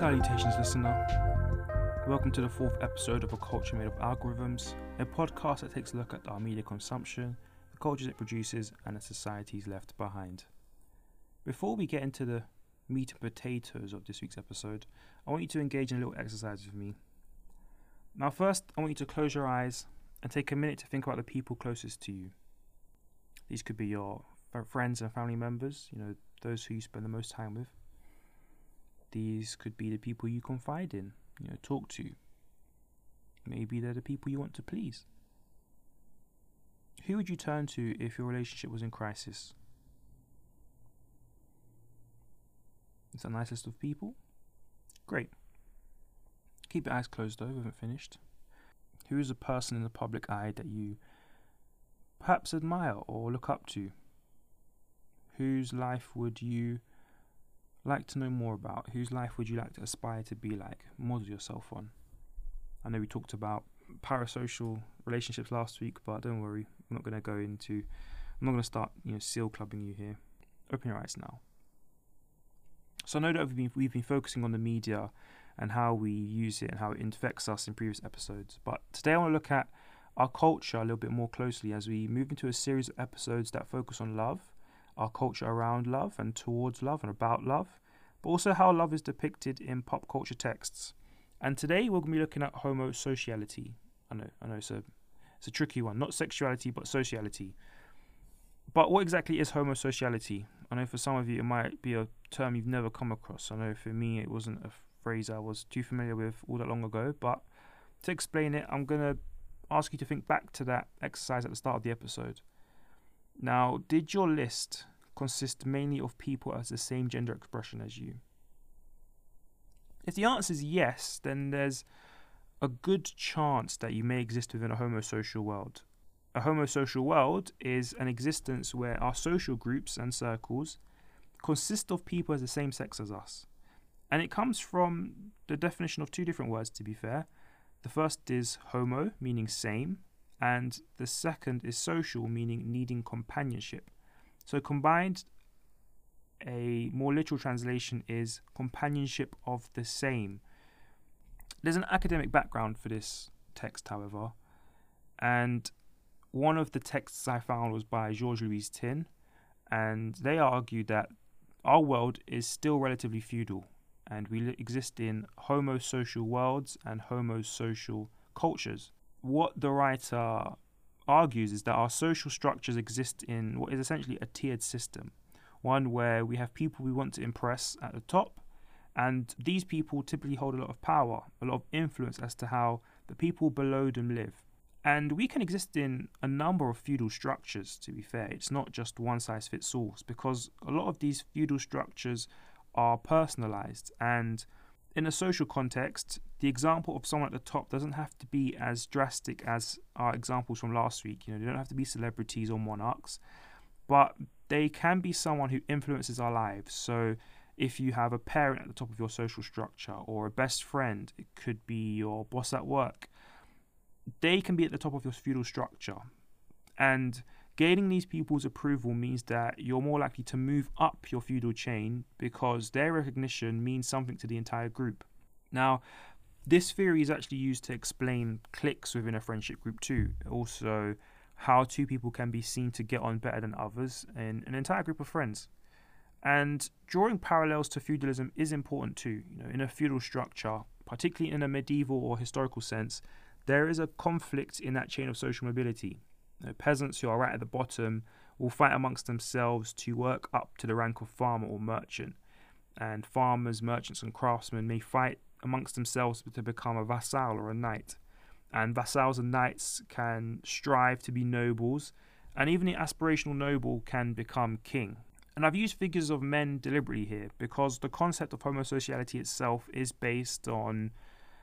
Salutations, listener. Welcome to the fourth episode of A Culture Made of Algorithms, a podcast that takes a look at our media consumption, the cultures it produces, and the societies left behind. Before we get into the meat and potatoes of this week's episode, I want you to engage in a little exercise with me. Now, first, I want you to close your eyes and take a minute to think about the people closest to you. These could be your friends and family members, you know, those who you spend the most time with. These could be the people you confide in, you know, talk to. Maybe they're the people you want to please. Who would you turn to if your relationship was in crisis? Is that a nice list of people? Great. Keep your eyes closed though, we haven't finished. Who is a person in the public eye that you perhaps admire or look up to? Whose life would you like to know more about? Whose life would you like to aspire to be like? Model yourself on. I know we talked about parasocial relationships last week, but don't worry, I'm not going to go into. I'm not going to start, you know, seal clubbing you here. Open your eyes now. So I know that we've been, we've been focusing on the media and how we use it and how it infects us in previous episodes, but today I want to look at our culture a little bit more closely as we move into a series of episodes that focus on love, our culture around love and towards love and about love, but also how love is depicted in pop culture texts. And today we're going to be looking at homosociality. I know, I know it's a it's a tricky one, not sexuality but sociality. But what exactly is homosociality? I know for some of you it might be a term you've never come across. I know for me it wasn't a phrase I was too familiar with all that long ago, but to explain it, I'm going to ask you to think back to that exercise at the start of the episode. Now, did your list consist mainly of people as the same gender expression as you? If the answer is yes, then there's a good chance that you may exist within a homosocial world. A homosocial world is an existence where our social groups and circles consist of people as the same sex as us. And it comes from the definition of two different words, to be fair. The first is homo, meaning same, and the second is social, meaning needing companionship. So combined, a more literal translation is companionship of the same. There's an academic background for this text, however, and one of the texts I found was by Georges Louis Tin, and they argued that our world is still relatively feudal, and we exist in homosocial worlds and homosocial cultures. What the writer argues is that our social structures exist in what is essentially a tiered system, one where we have people we want to impress at the top, and these people typically hold a lot of power, a lot of influence as to how the people below them live. And we can exist in a number of feudal structures, to be fair. It's not just one size fits all, because a lot of these feudal structures are personalized. And in a social context, the example of someone at the top doesn't have to be as drastic as our examples from last week. You know, they don't have to be celebrities or monarchs, but they can be someone who influences our lives. So if you have a parent at the top of your social structure or a best friend, it could be your boss at work they can be at the top of your feudal structure. And gaining these people's approval means that you're more likely to move up your feudal chain because their recognition means something to the entire group. Now, this theory is actually used to explain cliques within a friendship group too. Also, how two people can be seen to get on better than others in an entire group of friends. And drawing parallels to feudalism is important too. You know, in a feudal structure, particularly in a medieval or historical sense, there is a conflict in that chain of social mobility. Peasants who are right at the bottom will fight amongst themselves to work up to the rank of farmer or merchant. And farmers, merchants, and craftsmen may fight amongst themselves to become a vassal or a knight. And vassals and knights can strive to be nobles, and even the aspirational noble can become king. And I've used figures of men deliberately here because the concept of homosociality itself is based on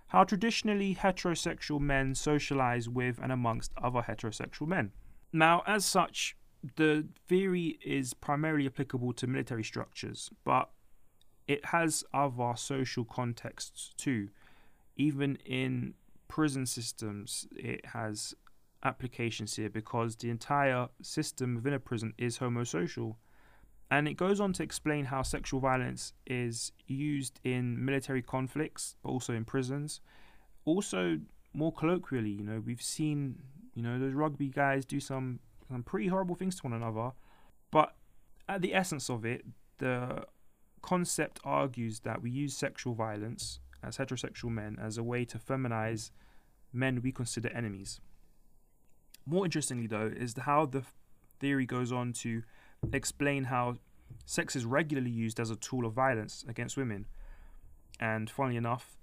how traditionally heterosexual men socialize with and amongst other heterosexual men. Now, as such, the theory is primarily applicable to military structures, but it has other social contexts too. Even in prison systems, it has applications here because the entire system within a prison is homosocial. And it goes on to explain how sexual violence is used in military conflicts, but also in prisons. Also, more colloquially, you know, we've seen, you know, those rugby guys do some, some pretty horrible things to one another. But at the essence of it, the concept argues that we use sexual violence as heterosexual men as a way to feminize men we consider enemies. More interestingly, though, is how the theory goes on to explain how sex is regularly used as a tool of violence against women. And funnily enough,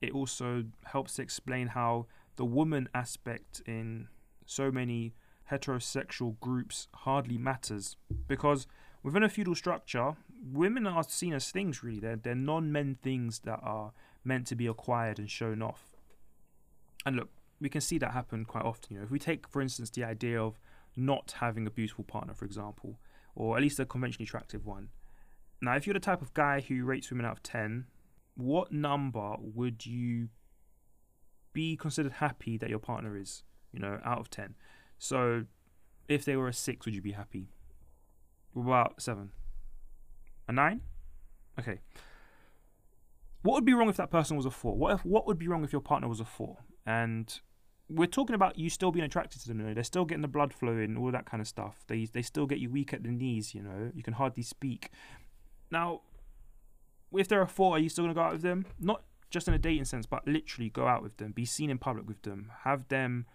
it also helps to explain how the woman aspect in so many heterosexual groups hardly matters because within a feudal structure, women are seen as things really. They're, they're non men things that are meant to be acquired and shown off. And look, we can see that happen quite often. You know, if we take, for instance, the idea of not having a beautiful partner, for example, or at least a conventionally attractive one. Now, if you're the type of guy who rates women out of 10, what number would you be considered happy that your partner is, you know, out of 10? So, if they were a 6, would you be happy? What about 7? A 9? Okay. What would be wrong if that person was a 4? What if what would be wrong if your partner was a 4? And we're talking about you still being attracted to them. You know, they're still getting the blood flowing, all that kind of stuff. They they still get you weak at the knees. You know, you can hardly speak. Now, if there are four, are you still gonna go out with them? Not just in a dating sense, but literally go out with them, be seen in public with them, have them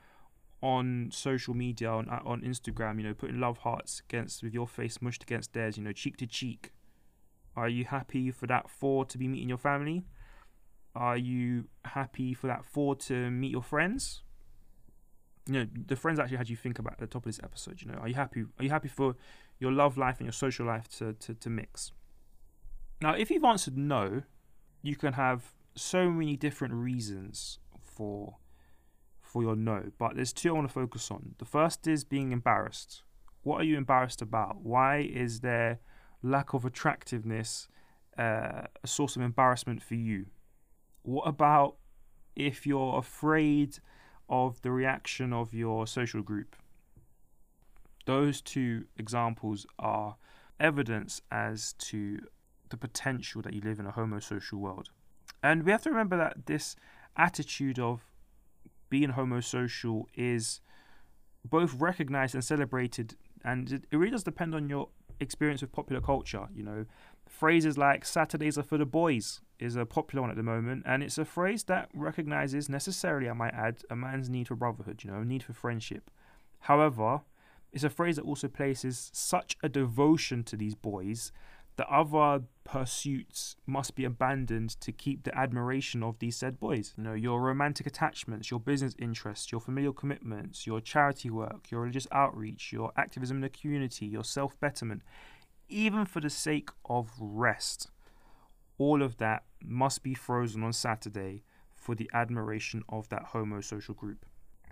on social media on uh, on Instagram. You know, putting love hearts against with your face mushed against theirs. You know, cheek to cheek. Are you happy for that four to be meeting your family? Are you happy for that four to meet your friends? You know the friends actually had you think about at the top of this episode you know? Are you happy are you happy for your love life and your social life to, to, to mix? Now if you've answered no you can have so many different reasons for for your no but there's two i want to focus on. The first is being embarrassed. What are you embarrassed about? Why is there lack of attractiveness uh, a source of embarrassment for you? What about if you're afraid of the reaction of your social group. Those two examples are evidence as to the potential that you live in a homosocial world. And we have to remember that this attitude of being homosocial is both recognized and celebrated, and it, really does depend on your experience with popular culture. You know, phrases like Saturdays are for the boys is a popular one at the moment, and it's a phrase that recognizes necessarily, I might add, a man's need for brotherhood, you know, a need for friendship. However, it's a phrase that also places such a devotion to these boys that other pursuits must be abandoned to keep the admiration of these said boys. You know, your romantic attachments, your business interests, your familial commitments, your charity work, your religious outreach, your activism in the community, your self betterment, even for the sake of rest all of that must be frozen on Saturday for the admiration of that homosocial group.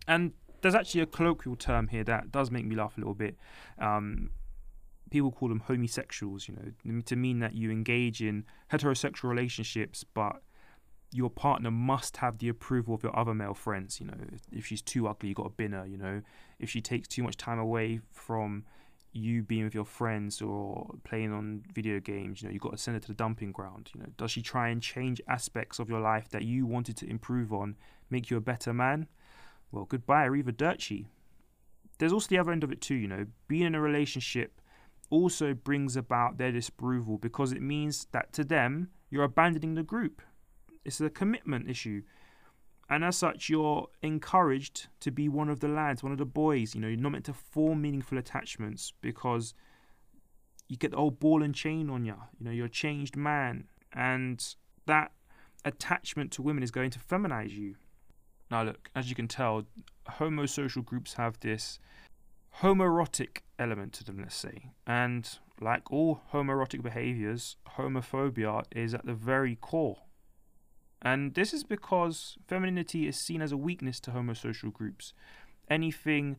And there's actually a colloquial term here that does make me laugh a little bit. Um, people call them homosexuals, you know, to mean that you engage in heterosexual relationships, but your partner must have the approval of your other male friends. You know, if she's too ugly, you got to bin her. You know, if she takes too much time away from you being with your friends or playing on video games, you know, you've got to send her to the dumping ground. You know, does she try and change aspects of your life that you wanted to improve on, make you a better man? Well, goodbye, arrivederci. There's also the other end of it too, you know, being in a relationship also brings about their disapproval because it means that to them you're abandoning the group. It's a commitment issue and as such, you're encouraged to be one of the lads, one of the boys. You know, you're not meant to form meaningful attachments because you get the old ball and chain on you. You know, you're a changed man, and that attachment to women is going to feminize you. Now, look, as you can tell, homosocial groups have this homoerotic element to them, let's say. And like all homoerotic behaviors, homophobia is at the very core and this is because femininity is seen as a weakness to homosocial groups. Anything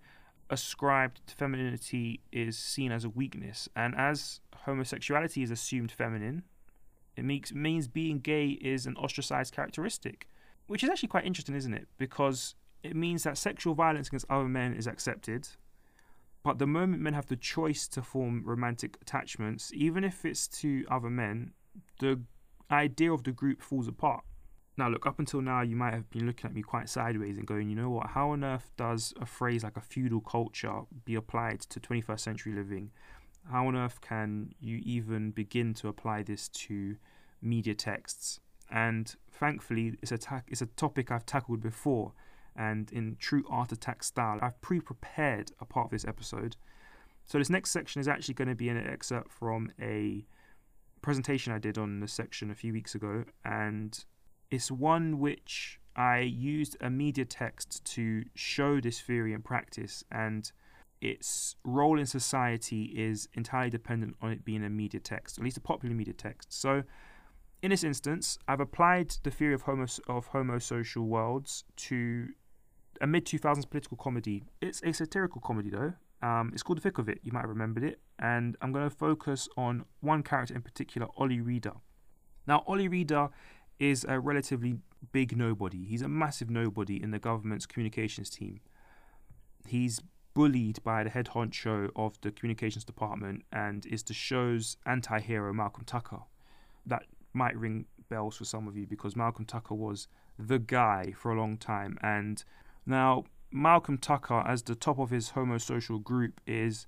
ascribed to femininity is seen as a weakness. And as homosexuality is assumed feminine, it means being gay is an ostracized characteristic, which is actually quite interesting, isn't it? Because it means that sexual violence against other men is accepted, But the moment men have the choice to form romantic attachments, even if it's to other men, the idea of the group falls apart. Now, look, up until now, you might have been looking at me quite sideways and going, you know what, how on earth does a phrase like a feudal culture be applied to 21st century living? How on earth can you even begin to apply this to media texts? And thankfully, it's a, ta- it's a topic I've tackled before. And in true art attack style, I've pre prepared a part of this episode. So, this next section is actually going to be an excerpt from a presentation I did on the section a few weeks ago. And it's one which I used a media text to show this theory in practice, and its role in society is entirely dependent on it being a media text, at least a popular media text. So, in this instance, I've applied the theory of homo of homosocial worlds to a mid 2000s political comedy. It's a satirical comedy though. Um, it's called The Thick of It. You might have remembered it, and I'm going to focus on one character in particular, Ollie Reeder. Now, Ollie Reeder is a relatively big nobody. He's a massive nobody in the government's communications team. He's bullied by the head honcho of the communications department and is the show's anti hero, Malcolm Tucker. That might ring bells for some of you because Malcolm Tucker was the guy for a long time. And now, Malcolm Tucker, as the top of his homosocial group, is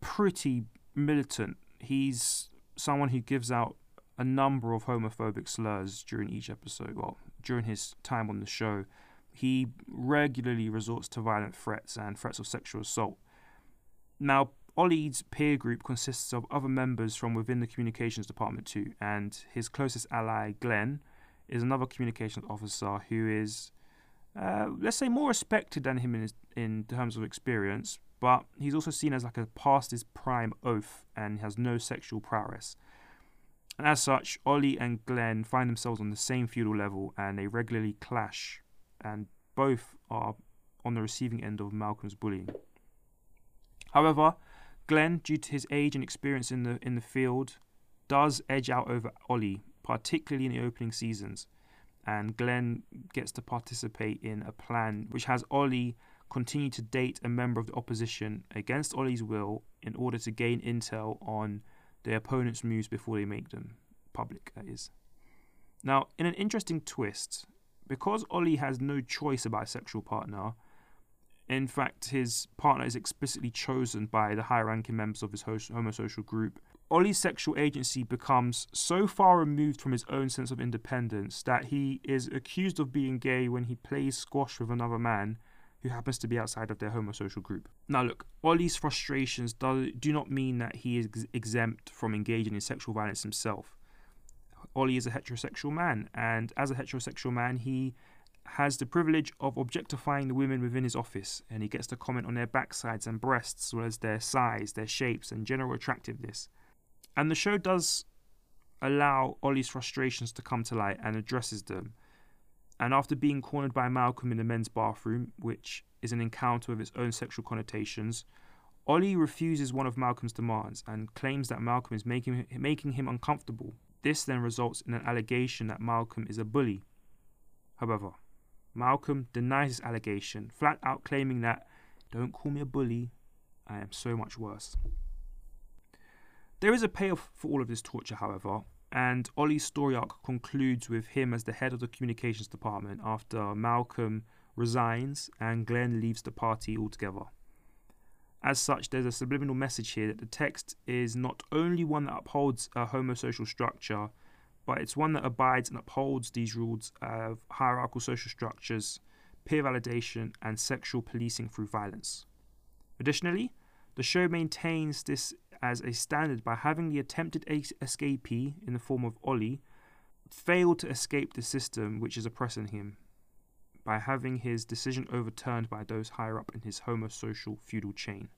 pretty militant. He's someone who gives out a number of homophobic slurs during each episode. Well, during his time on the show, he regularly resorts to violent threats and threats of sexual assault. Now, Ollie's peer group consists of other members from within the communications department too, and his closest ally, Glenn, is another communications officer who is, uh, let's say, more respected than him in, his, in terms of experience, but he's also seen as like a past his prime oaf and has no sexual prowess. And as such, Ollie and Glenn find themselves on the same feudal level and they regularly clash, and both are on the receiving end of Malcolm's bullying. However, Glenn, due to his age and experience in the in the field, does edge out over Ollie, particularly in the opening seasons. And Glenn gets to participate in a plan which has Ollie continue to date a member of the opposition against Ollie's will in order to gain intel on their opponent's moves before they make them public, that is. Now, in an interesting twist, because Ollie has no choice about a sexual partner, in fact, his partner is explicitly chosen by the higher ranking members of his homosocial group. Ollie's sexual agency becomes so far removed from his own sense of independence that he is accused of being gay when he plays squash with another man who happens to be outside of their homosocial group. Now, look, Ollie's frustrations do, do not mean that he is ex- exempt from engaging in sexual violence himself. Ollie is a heterosexual man, and as a heterosexual man, he has the privilege of objectifying the women within his office, and he gets to comment on their backsides and breasts, as well as their size, their shapes, and general attractiveness. And the show does allow Ollie's frustrations to come to light and addresses them and after being cornered by Malcolm in the men's bathroom, which is an encounter with its own sexual connotations, Ollie refuses one of Malcolm's demands and claims that Malcolm is making, making him uncomfortable. This then results in an allegation that Malcolm is a bully. However, Malcolm denies this allegation, flat out claiming that, don't call me a bully, I am so much worse. There is a payoff for all of this torture, however, and Ollie's story arc concludes with him as the head of the communications department after Malcolm resigns and Glenn leaves the party altogether. As such, there's a subliminal message here that the text is not only one that upholds a homosocial structure, but it's one that abides and upholds these rules of hierarchical social structures, peer validation, and sexual policing through violence. Additionally, the show maintains this as a standard by having the attempted escapee in the form of Ollie fail to escape the system which is oppressing him by having his decision overturned by those higher up in his homosocial feudal chain.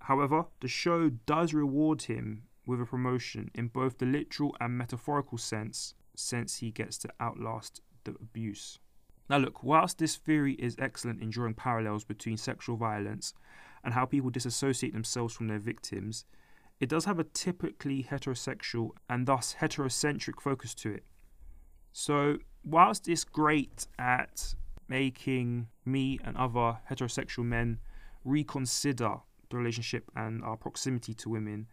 However, the show does reward him with a promotion in both the literal and metaphorical sense, since he gets to outlast the abuse. Now, look, whilst this theory is excellent in drawing parallels between sexual violence and how people disassociate themselves from their victims, it does have a typically heterosexual and thus heterocentric focus to it. So, whilst it's great at making me and other heterosexual men reconsider the relationship and our proximity to women,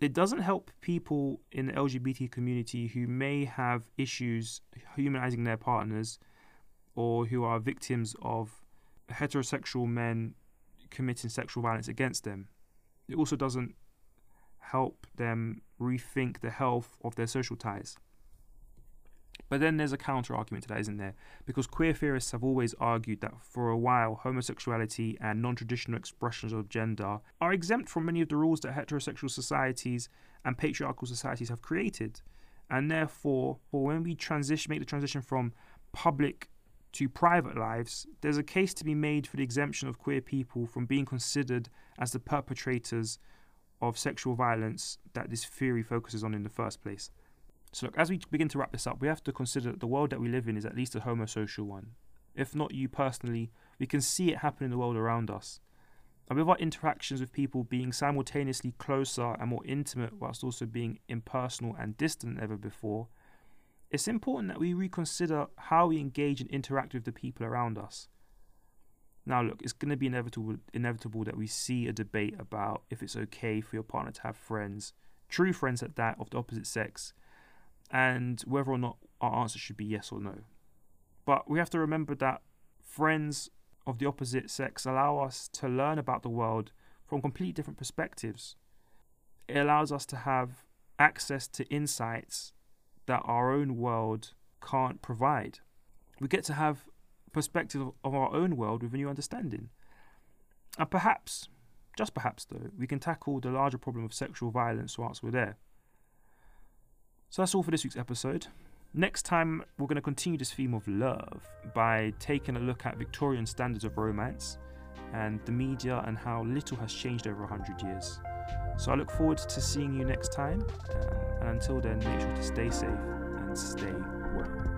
it doesn't help people in the LGBT community who may have issues humanizing their partners or who are victims of heterosexual men committing sexual violence against them. It also doesn't help them rethink the health of their social ties. But then there's a counter argument to that, isn't there? Because queer theorists have always argued that for a while, homosexuality and non traditional expressions of gender are exempt from many of the rules that heterosexual societies and patriarchal societies have created. And therefore, for when we transition, make the transition from public to private lives, there's a case to be made for the exemption of queer people from being considered as the perpetrators of sexual violence that this theory focuses on in the first place. So, look, as we begin to wrap this up, we have to consider that the world that we live in is at least a homosocial one. If not you personally, we can see it happen in the world around us. And with our interactions with people being simultaneously closer and more intimate whilst also being impersonal and distant than ever before, it's important that we reconsider how we engage and interact with the people around us. Now, look, it's going to be inevitable, inevitable that we see a debate about if it's okay for your partner to have friends, true friends at that, of the opposite sex, and whether or not our answer should be yes or no. But we have to remember that friends of the opposite sex allow us to learn about the world from completely different perspectives. It allows us to have access to insights that our own world can't provide. We get to have perspective of our own world with a new understanding. And perhaps, just perhaps though, we can tackle the larger problem of sexual violence whilst we're there. So that's all for this week's episode. Next time, we're going to continue this theme of love by taking a look at Victorian standards of romance and the media and how little has changed over 100 years. So I look forward to seeing you next time, uh, and until then, make sure to stay safe and stay well.